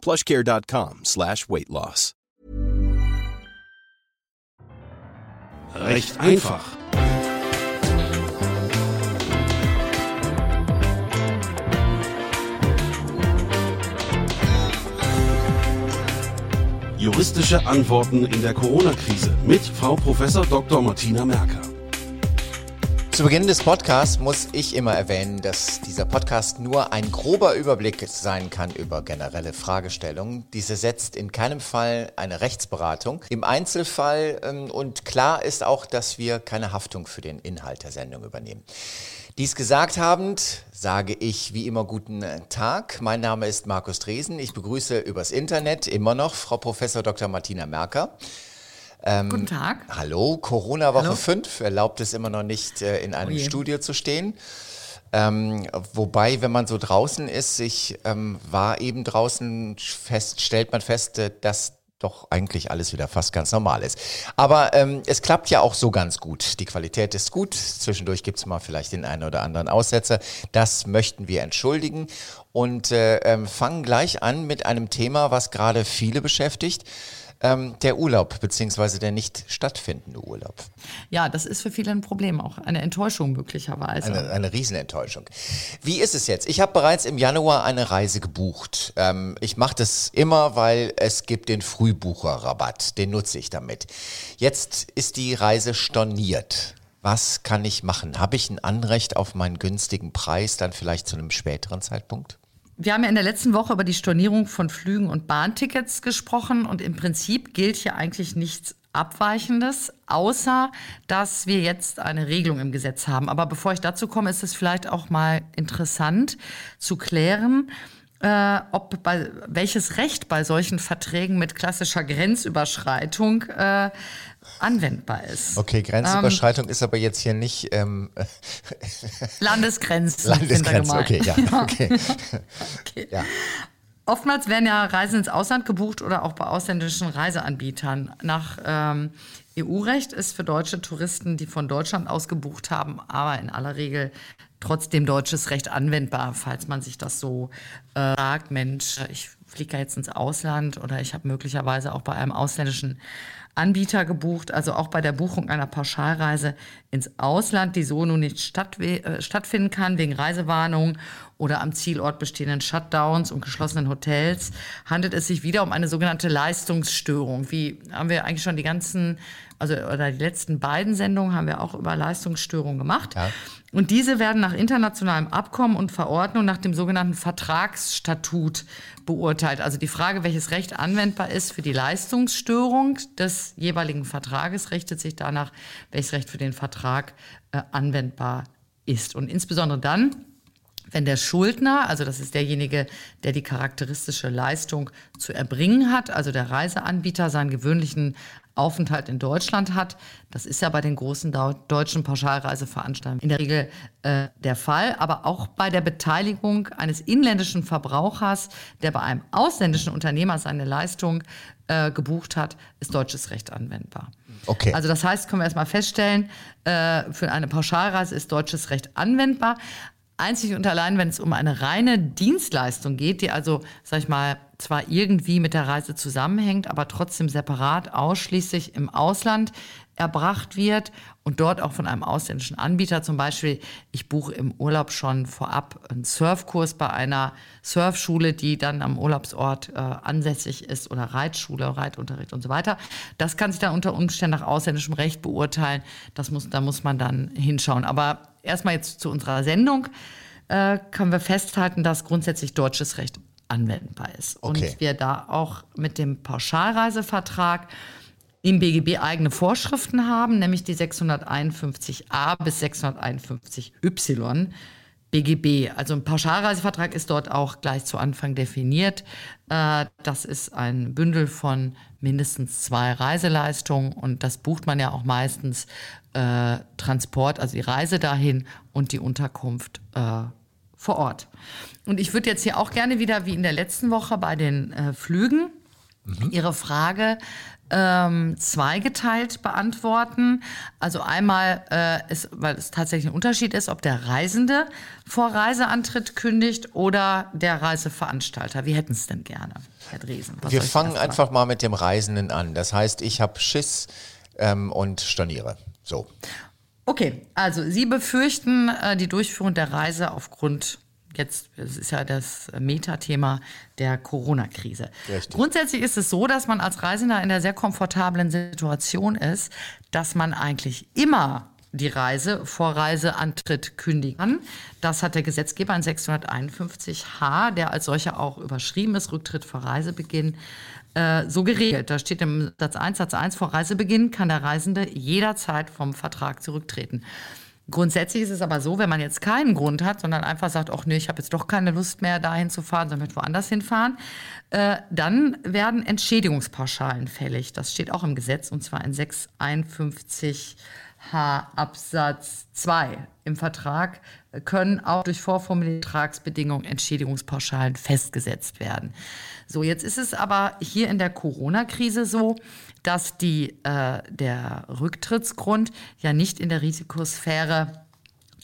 plushcare.com slash weight loss. Recht einfach. Juristische Antworten in der Corona-Krise mit Frau Prof. Dr. Martina Merker. Zu Beginn des Podcasts muss ich immer erwähnen, dass dieser Podcast nur ein grober Überblick sein kann über generelle Fragestellungen. Diese setzt in keinem Fall eine Rechtsberatung. Im Einzelfall ähm, und klar ist auch, dass wir keine Haftung für den Inhalt der Sendung übernehmen. Dies gesagt habend, sage ich wie immer guten Tag. Mein Name ist Markus Dresen. Ich begrüße übers Internet immer noch Frau Professor Dr. Martina Merker. Ähm, Guten Tag. Hallo, Corona-Woche 5 erlaubt es immer noch nicht, äh, in einem oh Studio zu stehen. Ähm, wobei, wenn man so draußen ist, ich ähm, war eben draußen, fest, stellt man fest, äh, dass doch eigentlich alles wieder fast ganz normal ist. Aber ähm, es klappt ja auch so ganz gut. Die Qualität ist gut. Zwischendurch gibt es mal vielleicht den einen oder anderen Aussetzer. Das möchten wir entschuldigen und äh, ähm, fangen gleich an mit einem Thema, was gerade viele beschäftigt ähm, der Urlaub beziehungsweise der nicht stattfindende Urlaub. Ja, das ist für viele ein Problem, auch eine Enttäuschung möglicherweise. Eine, eine Riesenenttäuschung. Wie ist es jetzt? Ich habe bereits im Januar eine Reise gebucht. Ähm, ich mache das immer, weil es gibt den Frühbucherrabatt, den nutze ich damit. Jetzt ist die Reise storniert. Was kann ich machen? Habe ich ein Anrecht auf meinen günstigen Preis dann vielleicht zu einem späteren Zeitpunkt? Wir haben ja in der letzten Woche über die Stornierung von Flügen und Bahntickets gesprochen und im Prinzip gilt hier eigentlich nichts Abweichendes, außer dass wir jetzt eine Regelung im Gesetz haben. Aber bevor ich dazu komme, ist es vielleicht auch mal interessant zu klären, äh, ob bei, welches Recht bei solchen Verträgen mit klassischer Grenzüberschreitung äh, anwendbar ist. Okay, Grenzüberschreitung ähm, ist aber jetzt hier nicht ähm, Landesgrenzen. Landesgrenzen, okay, ja, okay. okay. ja. Oftmals werden ja Reisen ins Ausland gebucht oder auch bei ausländischen Reiseanbietern. Nach ähm, EU-Recht ist für deutsche Touristen, die von Deutschland aus gebucht haben, aber in aller Regel trotzdem deutsches Recht anwendbar, falls man sich das so äh, sagt, Mensch, ich fliege ja jetzt ins Ausland oder ich habe möglicherweise auch bei einem ausländischen Anbieter gebucht, also auch bei der Buchung einer Pauschalreise ins Ausland, die so nun nicht äh, stattfinden kann wegen Reisewarnung oder am Zielort bestehenden Shutdowns und geschlossenen Hotels, handelt es sich wieder um eine sogenannte Leistungsstörung. Wie haben wir eigentlich schon die ganzen, also oder die letzten beiden Sendungen haben wir auch über Leistungsstörungen gemacht. Ja. Und diese werden nach internationalem Abkommen und Verordnung nach dem sogenannten Vertragsstatut beurteilt. Also die Frage, welches Recht anwendbar ist für die Leistungsstörung des jeweiligen Vertrages, richtet sich danach, welches Recht für den Vertrag äh, anwendbar ist. Und insbesondere dann, wenn der Schuldner, also das ist derjenige, der die charakteristische Leistung zu erbringen hat, also der Reiseanbieter, seinen gewöhnlichen Aufenthalt in Deutschland hat. Das ist ja bei den großen deutschen Pauschalreiseveranstaltungen in der Regel äh, der Fall. Aber auch bei der Beteiligung eines inländischen Verbrauchers, der bei einem ausländischen Unternehmer seine Leistung äh, gebucht hat, ist deutsches Recht anwendbar. Okay. Also das heißt, können wir erstmal feststellen, äh, für eine Pauschalreise ist deutsches Recht anwendbar. Einzig und allein, wenn es um eine reine Dienstleistung geht, die also, sag ich mal, zwar irgendwie mit der Reise zusammenhängt, aber trotzdem separat ausschließlich im Ausland erbracht wird und dort auch von einem ausländischen Anbieter. Zum Beispiel, ich buche im Urlaub schon vorab einen Surfkurs bei einer Surfschule, die dann am Urlaubsort äh, ansässig ist oder Reitschule, Reitunterricht und so weiter. Das kann sich dann unter Umständen nach ausländischem Recht beurteilen. Das muss, da muss man dann hinschauen. Aber erstmal jetzt zu unserer Sendung, äh, können wir festhalten, dass grundsätzlich deutsches Recht anwendbar ist. Okay. Und wir da auch mit dem Pauschalreisevertrag im BGB eigene Vorschriften haben, nämlich die 651a bis 651y, BGB. Also ein Pauschalreisevertrag ist dort auch gleich zu Anfang definiert. Äh, das ist ein Bündel von mindestens zwei Reiseleistungen und das bucht man ja auch meistens äh, Transport, also die Reise dahin und die Unterkunft äh, vor Ort. Und ich würde jetzt hier auch gerne wieder, wie in der letzten Woche bei den äh, Flügen, mhm. Ihre Frage ähm, zweigeteilt beantworten. Also einmal, äh, ist, weil es tatsächlich ein Unterschied ist, ob der Reisende vor Reiseantritt kündigt oder der Reiseveranstalter. Wie hätten es denn gerne, Herr Dresen? Wir fangen einfach mal mit dem Reisenden an. Das heißt, ich habe Schiss ähm, und storniere. So. Okay, also Sie befürchten äh, die Durchführung der Reise aufgrund jetzt, es ist ja das Metathema der Corona-Krise. Grundsätzlich ist es so, dass man als Reisender in der sehr komfortablen Situation ist, dass man eigentlich immer die Reise vor Reiseantritt kündigen kann. Das hat der Gesetzgeber in 651h, der als solcher auch überschrieben ist, Rücktritt vor Reisebeginn, äh, so geregelt. Da steht im Satz 1, Satz 1, vor Reisebeginn kann der Reisende jederzeit vom Vertrag zurücktreten. Grundsätzlich ist es aber so, wenn man jetzt keinen Grund hat, sondern einfach sagt, ach nee, ich habe jetzt doch keine Lust mehr dahin zu fahren, sondern woanders hinfahren, äh, dann werden Entschädigungspauschalen fällig. Das steht auch im Gesetz und zwar in 651 H Absatz 2 im Vertrag können auch durch vorformulierte Vertragsbedingungen Entschädigungspauschalen festgesetzt werden. So, jetzt ist es aber hier in der Corona-Krise so, dass die, äh, der Rücktrittsgrund ja nicht in der Risikosphäre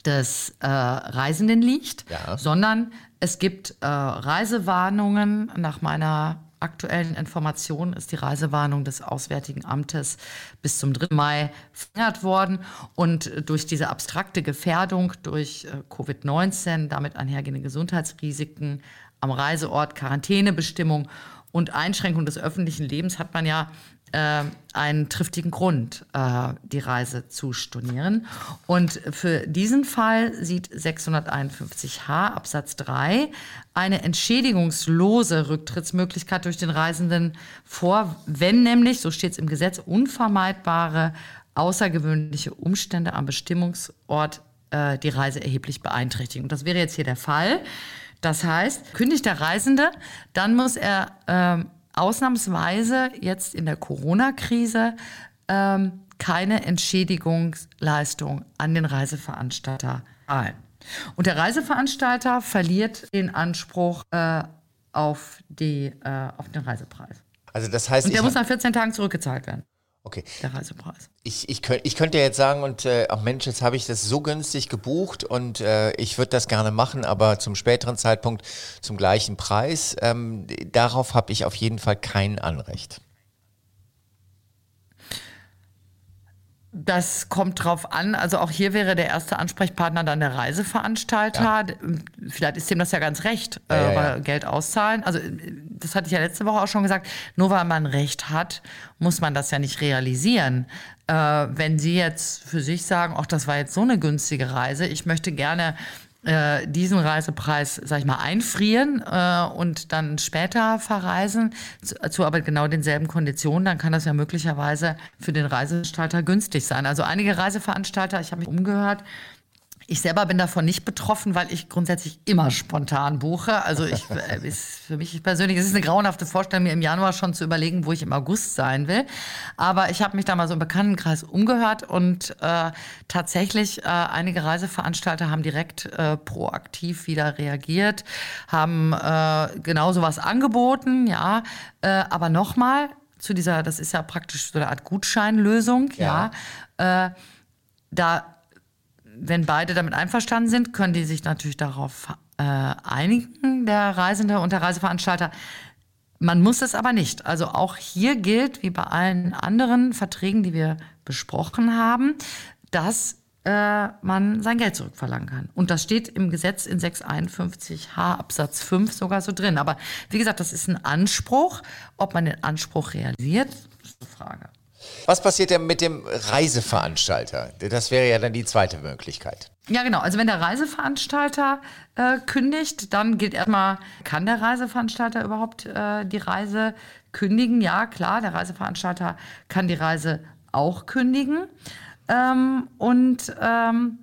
des äh, Reisenden liegt, ja. sondern es gibt äh, Reisewarnungen nach meiner aktuellen Informationen ist die Reisewarnung des Auswärtigen Amtes bis zum 3. Mai verlängert worden. Und durch diese abstrakte Gefährdung durch äh, Covid-19, damit einhergehende Gesundheitsrisiken am Reiseort, Quarantänebestimmung und Einschränkung des öffentlichen Lebens hat man ja äh, einen triftigen Grund, äh, die Reise zu stornieren. Und für diesen Fall sieht 651h Absatz 3 eine entschädigungslose Rücktrittsmöglichkeit durch den Reisenden vor, wenn nämlich, so steht es im Gesetz, unvermeidbare außergewöhnliche Umstände am Bestimmungsort äh, die Reise erheblich beeinträchtigen. Und das wäre jetzt hier der Fall. Das heißt, kündigt der Reisende, dann muss er ähm, ausnahmsweise jetzt in der Corona-Krise ähm, keine Entschädigungsleistung an den Reiseveranstalter zahlen. Und der Reiseveranstalter verliert den Anspruch äh, auf, die, äh, auf den Reisepreis. Also das heißt, Und der muss nach 14 Tagen zurückgezahlt werden. Okay. Der Reisepreis. Ich, ich, könnt, ich könnte jetzt sagen, und äh, ach Mensch, jetzt habe ich das so günstig gebucht und äh, ich würde das gerne machen, aber zum späteren Zeitpunkt zum gleichen Preis. Ähm, darauf habe ich auf jeden Fall kein Anrecht. Das kommt drauf an. Also auch hier wäre der erste Ansprechpartner dann der Reiseveranstalter. Ja. Vielleicht ist dem das ja ganz recht, ja, ja, äh, Geld auszahlen. Also das hatte ich ja letzte Woche auch schon gesagt. Nur weil man Recht hat, muss man das ja nicht realisieren. Äh, wenn Sie jetzt für sich sagen, ach, das war jetzt so eine günstige Reise, ich möchte gerne äh, diesen Reisepreis, sag ich mal, einfrieren äh, und dann später verreisen, zu, zu, aber genau denselben Konditionen, dann kann das ja möglicherweise für den Reiseveranstalter günstig sein. Also einige Reiseveranstalter, ich habe mich umgehört, ich selber bin davon nicht betroffen, weil ich grundsätzlich immer spontan buche. Also ich, äh, ist für mich persönlich es ist eine grauenhafte Vorstellung, mir im Januar schon zu überlegen, wo ich im August sein will. Aber ich habe mich da mal so im Bekanntenkreis umgehört und äh, tatsächlich äh, einige Reiseveranstalter haben direkt äh, proaktiv wieder reagiert, haben äh, genau sowas angeboten, ja. Äh, aber nochmal zu dieser, das ist ja praktisch so eine Art Gutscheinlösung, ja. ja. Äh, da wenn beide damit einverstanden sind, können die sich natürlich darauf äh, einigen, der Reisende und der Reiseveranstalter. Man muss es aber nicht. Also auch hier gilt, wie bei allen anderen Verträgen, die wir besprochen haben, dass äh, man sein Geld zurückverlangen kann. Und das steht im Gesetz in 651h Absatz 5 sogar so drin. Aber wie gesagt, das ist ein Anspruch. Ob man den Anspruch realisiert, ist eine Frage. Was passiert denn mit dem Reiseveranstalter? Das wäre ja dann die zweite Möglichkeit. Ja, genau. Also wenn der Reiseveranstalter äh, kündigt, dann gilt erstmal, kann der Reiseveranstalter überhaupt äh, die Reise kündigen? Ja, klar, der Reiseveranstalter kann die Reise auch kündigen. Ähm, und ähm,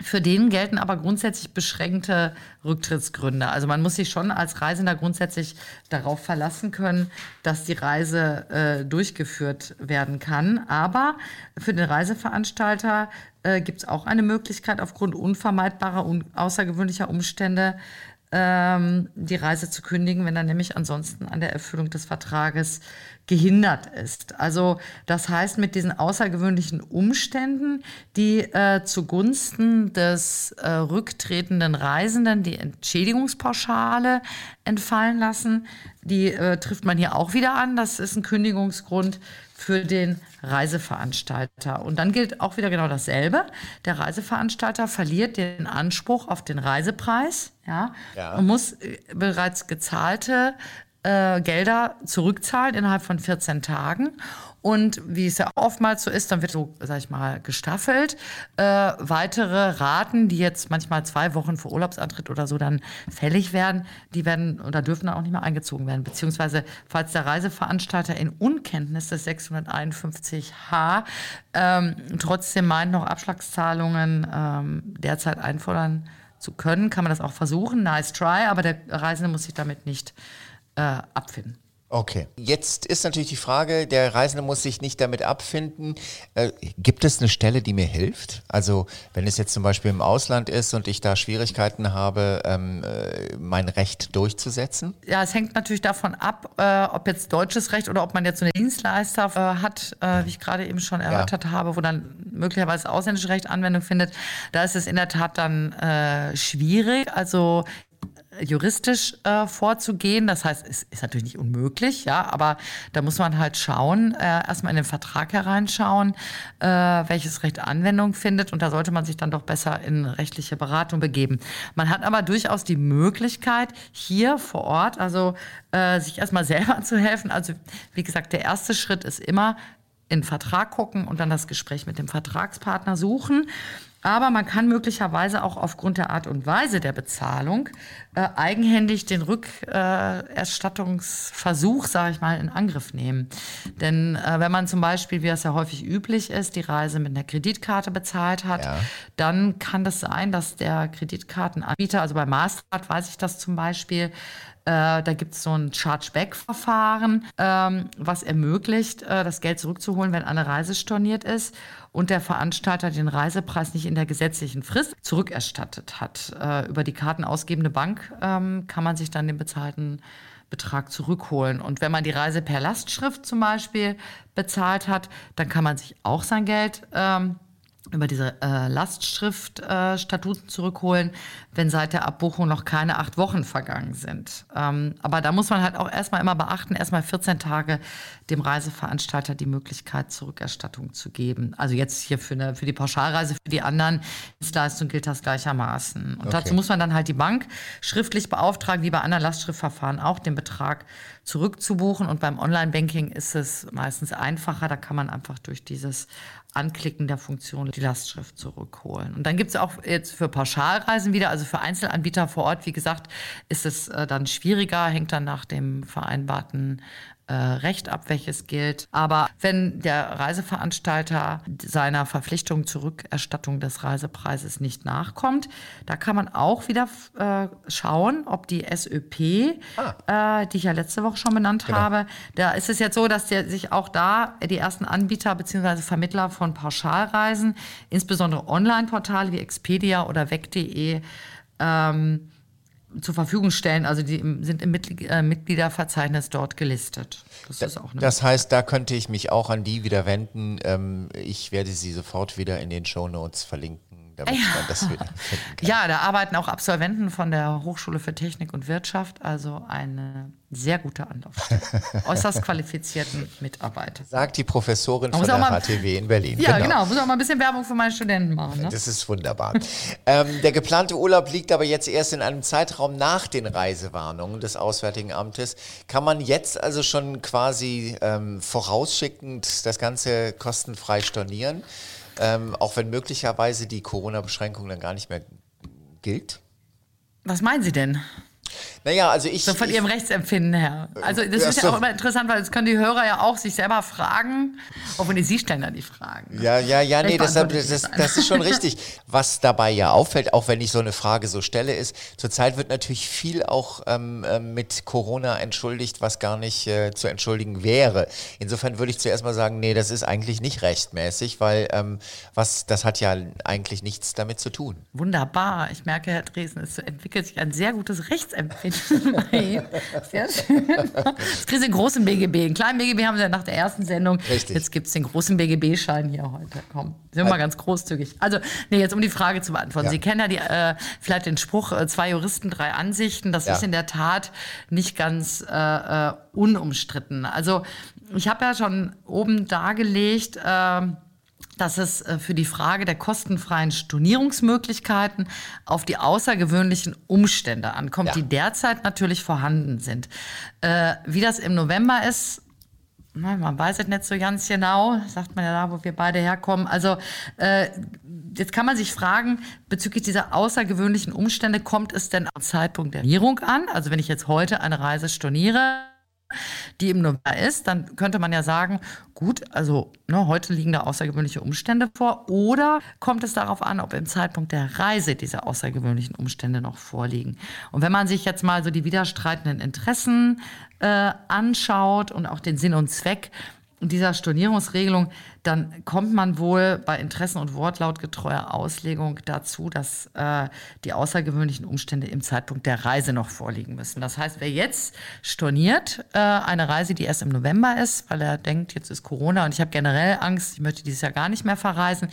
für den gelten aber grundsätzlich beschränkte Rücktrittsgründe. Also man muss sich schon als Reisender grundsätzlich darauf verlassen können, dass die Reise äh, durchgeführt werden kann. Aber für den Reiseveranstalter äh, gibt es auch eine Möglichkeit, aufgrund unvermeidbarer und außergewöhnlicher Umstände ähm, die Reise zu kündigen, wenn er nämlich ansonsten an der Erfüllung des Vertrages gehindert ist. Also das heißt, mit diesen außergewöhnlichen Umständen, die äh, zugunsten des äh, rücktretenden Reisenden die Entschädigungspauschale entfallen lassen, die äh, trifft man hier auch wieder an. Das ist ein Kündigungsgrund für den Reiseveranstalter. Und dann gilt auch wieder genau dasselbe. Der Reiseveranstalter verliert den Anspruch auf den Reisepreis ja, ja. und muss äh, bereits gezahlte äh, Gelder zurückzahlen innerhalb von 14 Tagen. Und wie es ja oftmals so ist, dann wird so, sag ich mal, gestaffelt. Äh, weitere Raten, die jetzt manchmal zwei Wochen vor Urlaubsantritt oder so dann fällig werden, die werden oder dürfen dann auch nicht mehr eingezogen werden. Beziehungsweise, falls der Reiseveranstalter in Unkenntnis des 651h ähm, trotzdem meint, noch Abschlagszahlungen ähm, derzeit einfordern zu können, kann man das auch versuchen. Nice try, aber der Reisende muss sich damit nicht äh, abfinden. Okay. Jetzt ist natürlich die Frage, der Reisende muss sich nicht damit abfinden. Äh, gibt es eine Stelle, die mir hilft? Also wenn es jetzt zum Beispiel im Ausland ist und ich da Schwierigkeiten habe, ähm, äh, mein Recht durchzusetzen? Ja, es hängt natürlich davon ab, äh, ob jetzt deutsches Recht oder ob man jetzt so eine Dienstleister äh, hat, äh, wie ich gerade eben schon erörtert ja. habe, wo dann möglicherweise ausländisches Recht Anwendung findet. Da ist es in der Tat dann äh, schwierig. Also juristisch äh, vorzugehen. Das heißt, es ist natürlich nicht unmöglich, ja, aber da muss man halt schauen, äh, erstmal in den Vertrag hereinschauen, äh, welches Recht Anwendung findet und da sollte man sich dann doch besser in rechtliche Beratung begeben. Man hat aber durchaus die Möglichkeit, hier vor Ort, also äh, sich erstmal selber zu helfen. Also wie gesagt, der erste Schritt ist immer in den Vertrag gucken und dann das Gespräch mit dem Vertragspartner suchen. Aber man kann möglicherweise auch aufgrund der Art und Weise der Bezahlung äh, eigenhändig den Rückerstattungsversuch, äh, sage ich mal, in Angriff nehmen. Denn äh, wenn man zum Beispiel, wie es ja häufig üblich ist, die Reise mit einer Kreditkarte bezahlt hat, ja. dann kann das sein, dass der Kreditkartenanbieter, also bei Mastercard weiß ich das zum Beispiel, äh, da gibt es so ein Chargeback-Verfahren, ähm, was ermöglicht, äh, das Geld zurückzuholen, wenn eine Reise storniert ist und der Veranstalter den Reisepreis nicht in der gesetzlichen Frist zurückerstattet hat. Äh, über die kartenausgebende Bank ähm, kann man sich dann den bezahlten Betrag zurückholen. Und wenn man die Reise per Lastschrift zum Beispiel bezahlt hat, dann kann man sich auch sein Geld ähm, über diese äh, Lastschrift-Statuten äh, zurückholen, wenn seit der Abbuchung noch keine acht Wochen vergangen sind. Ähm, aber da muss man halt auch erstmal immer beachten, erstmal 14 Tage dem Reiseveranstalter die Möglichkeit Zurückerstattung zu geben. Also jetzt hier für, eine, für die Pauschalreise, für die anderen Dienstleistungen gilt das gleichermaßen. Und okay. dazu muss man dann halt die Bank schriftlich beauftragen, wie bei anderen Lastschriftverfahren auch, den Betrag zurückzubuchen. Und beim Online-Banking ist es meistens einfacher. Da kann man einfach durch dieses Anklicken der Funktion die Lastschrift zurückholen. Und dann gibt es auch jetzt für Pauschalreisen wieder, also für Einzelanbieter vor Ort, wie gesagt, ist es äh, dann schwieriger, hängt dann nach dem vereinbarten äh, Recht ab, welches gilt. Aber wenn der Reiseveranstalter seiner Verpflichtung zur Rückerstattung des Reisepreises nicht nachkommt, da kann man auch wieder äh, schauen, ob die SÖP, ah. äh, die ich ja letzte Woche schon benannt genau. habe, da ist es jetzt so, dass der sich auch da die ersten Anbieter bzw. Vermittler von Pauschalreisen, insbesondere Online-Portale wie Expedia oder weg.de, ähm, zur Verfügung stellen. Also die sind im äh, Mitgliederverzeichnis dort gelistet. Das, da, das heißt, da könnte ich mich auch an die wieder wenden. Ähm, ich werde sie sofort wieder in den Show Notes damit ja. man das wieder finden kann. Ja, da arbeiten auch Absolventen von der Hochschule für Technik und Wirtschaft, also eine sehr gute Anlaufstelle. Äußerst qualifizierten Mitarbeiter. Sagt die Professorin von der mal, HTW in Berlin. Ja, genau. genau. Muss auch mal ein bisschen Werbung für meine Studenten machen. Ne? Das ist wunderbar. ähm, der geplante Urlaub liegt aber jetzt erst in einem Zeitraum nach den Reisewarnungen des Auswärtigen Amtes. Kann man jetzt also schon quasi ähm, vorausschickend das Ganze kostenfrei stornieren? Ähm, auch wenn möglicherweise die Corona-Beschränkung dann gar nicht mehr gilt? Was meinen Sie denn? Naja, also ich. So von ich, Ihrem Rechtsempfinden her. Also das ist ja auch immer interessant, weil das können die Hörer ja auch sich selber fragen, wenn Sie stellen dann die Fragen. Ne? Ja, ja, ja, nee, das, das, das, das ist schon richtig. Was dabei ja auffällt, auch wenn ich so eine Frage so stelle, ist, zurzeit wird natürlich viel auch ähm, ähm, mit Corona entschuldigt, was gar nicht äh, zu entschuldigen wäre. Insofern würde ich zuerst mal sagen, nee, das ist eigentlich nicht rechtmäßig, weil ähm, was, das hat ja eigentlich nichts damit zu tun. Wunderbar. Ich merke, Herr Dresden, es entwickelt sich ein sehr gutes Rechtsempfinden Ihnen. Sehr schön. Jetzt kriegen Sie einen großen BGB. Einen kleinen BGB haben Sie ja nach der ersten Sendung. Richtig. Jetzt gibt es den großen BGB-Schein hier heute. Komm, sind wir mal ganz großzügig. Also, nee, jetzt um die Frage zu beantworten. Ja. Sie kennen ja die, äh, vielleicht den Spruch, äh, zwei Juristen, drei Ansichten. Das ja. ist in der Tat nicht ganz äh, äh unumstritten. Also, ich habe ja schon oben dargelegt, äh, dass es äh, für die Frage der kostenfreien Stornierungsmöglichkeiten auf die außergewöhnlichen Umstände ankommt, ja. die derzeit natürlich vorhanden sind. Äh, wie das im November ist, man weiß es nicht so ganz genau, sagt man ja da, wo wir beide herkommen. Also äh, jetzt kann man sich fragen, bezüglich dieser außergewöhnlichen Umstände, kommt es denn am Zeitpunkt der Stornierung an? Also wenn ich jetzt heute eine Reise storniere, die im November ist, dann könnte man ja sagen, gut, also ne, heute liegen da außergewöhnliche Umstände vor. Oder kommt es darauf an, ob im Zeitpunkt der Reise diese außergewöhnlichen Umstände noch vorliegen? Und wenn man sich jetzt mal so die widerstreitenden Interessen äh, anschaut und auch den Sinn und Zweck, dieser Stornierungsregelung, dann kommt man wohl bei Interessen- und wortlautgetreuer Auslegung dazu, dass äh, die außergewöhnlichen Umstände im Zeitpunkt der Reise noch vorliegen müssen. Das heißt, wer jetzt storniert äh, eine Reise, die erst im November ist, weil er denkt, jetzt ist Corona und ich habe generell Angst, ich möchte dieses Jahr gar nicht mehr verreisen,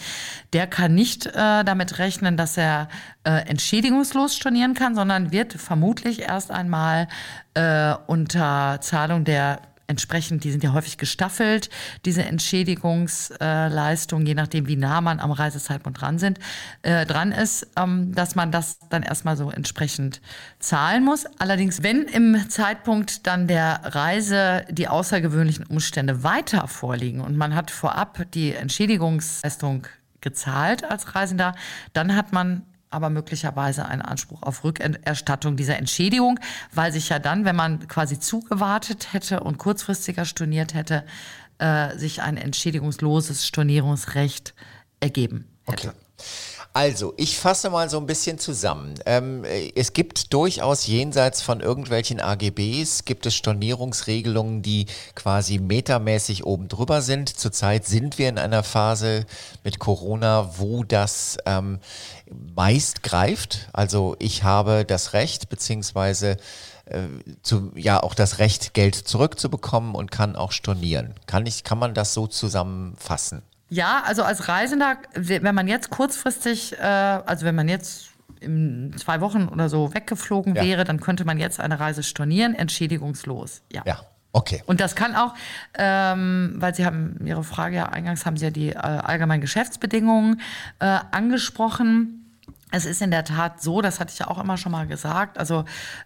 der kann nicht äh, damit rechnen, dass er äh, entschädigungslos stornieren kann, sondern wird vermutlich erst einmal äh, unter Zahlung der entsprechend, die sind ja häufig gestaffelt, diese Entschädigungsleistungen, je nachdem, wie nah man am Reisezeitpunkt dran sind, äh, dran ist, ähm, dass man das dann erstmal so entsprechend zahlen muss. Allerdings, wenn im Zeitpunkt dann der Reise die außergewöhnlichen Umstände weiter vorliegen und man hat vorab die Entschädigungsleistung gezahlt als Reisender, dann hat man aber möglicherweise einen Anspruch auf Rückerstattung dieser Entschädigung, weil sich ja dann, wenn man quasi zugewartet hätte und kurzfristiger storniert hätte, äh, sich ein entschädigungsloses Stornierungsrecht ergeben hätte. Okay. Also, ich fasse mal so ein bisschen zusammen. Ähm, es gibt durchaus jenseits von irgendwelchen AGBs, gibt es Stornierungsregelungen, die quasi metermäßig oben drüber sind. Zurzeit sind wir in einer Phase mit Corona, wo das ähm, meist greift. Also ich habe das Recht, beziehungsweise äh, zu, ja auch das Recht, Geld zurückzubekommen und kann auch stornieren. Kann, ich, kann man das so zusammenfassen? Ja, also als Reisender, wenn man jetzt kurzfristig, äh, also wenn man jetzt in zwei Wochen oder so weggeflogen ja. wäre, dann könnte man jetzt eine Reise stornieren, entschädigungslos. Ja. ja. Okay. Und das kann auch, ähm, weil Sie haben Ihre Frage ja eingangs haben Sie ja die äh, allgemeinen Geschäftsbedingungen äh, angesprochen. Es ist in der Tat so, das hatte ich ja auch immer schon mal gesagt, also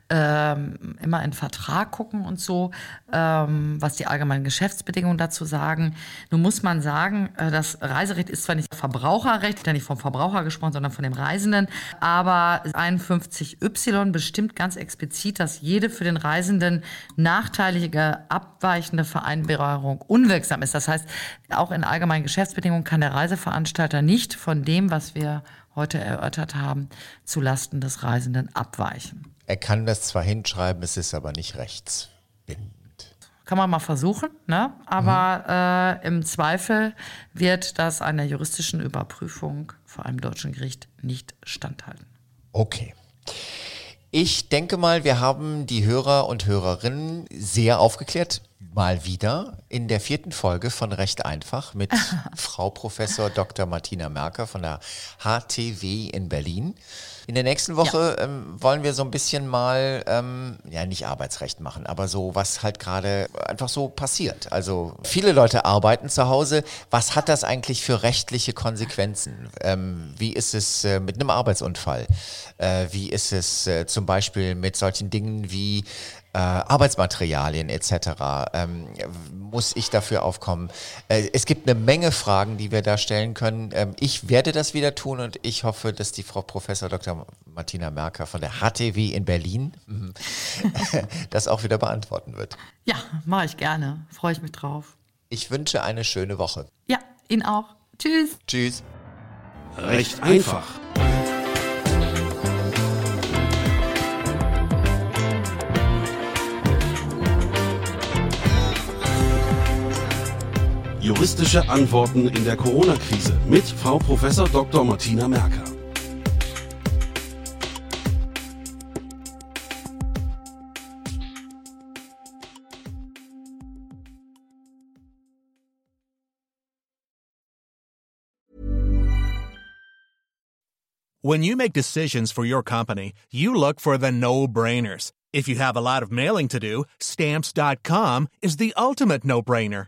ähm, immer in Vertrag gucken und so, ähm, was die allgemeinen Geschäftsbedingungen dazu sagen. Nun muss man sagen, äh, das Reiserecht ist zwar nicht Verbraucherrecht, ja nicht vom Verbraucher gesprochen, sondern von dem Reisenden, aber 51y bestimmt ganz explizit, dass jede für den Reisenden nachteilige, abweichende Vereinbarung unwirksam ist. Das heißt, auch in allgemeinen Geschäftsbedingungen kann der Reiseveranstalter nicht von dem, was wir heute erörtert haben, zu Lasten des Reisenden abweichen. Er kann das zwar hinschreiben, es ist aber nicht rechtsbindend. Kann man mal versuchen, ne? aber mhm. äh, im Zweifel wird das einer juristischen Überprüfung vor einem deutschen Gericht nicht standhalten. Okay. Ich denke mal, wir haben die Hörer und Hörerinnen sehr aufgeklärt mal wieder in der vierten Folge von Recht einfach mit Frau Professor Dr. Martina Merker von der HTW in Berlin. In der nächsten Woche ja. ähm, wollen wir so ein bisschen mal, ähm, ja, nicht Arbeitsrecht machen, aber so, was halt gerade einfach so passiert. Also viele Leute arbeiten zu Hause. Was hat das eigentlich für rechtliche Konsequenzen? Ähm, wie ist es äh, mit einem Arbeitsunfall? Äh, wie ist es äh, zum Beispiel mit solchen Dingen wie äh, Arbeitsmaterialien etc. Ähm, muss ich dafür aufkommen? Äh, es gibt eine Menge Fragen, die wir da stellen können. Ähm, ich werde das wieder tun und ich hoffe, dass die Frau Professor Dr. Martina Merker von der HTW in Berlin das auch wieder beantworten wird. Ja, mache ich gerne. Freue ich mich drauf. Ich wünsche eine schöne Woche. Ja, Ihnen auch. Tschüss. Tschüss. Recht einfach. Juristische Antworten in der Corona-Krise mit Frau Prof. Dr. Martina Merker. When you make decisions for your company, you look for the no-brainers. If you have a lot of mailing to do, stamps.com is the ultimate no-brainer.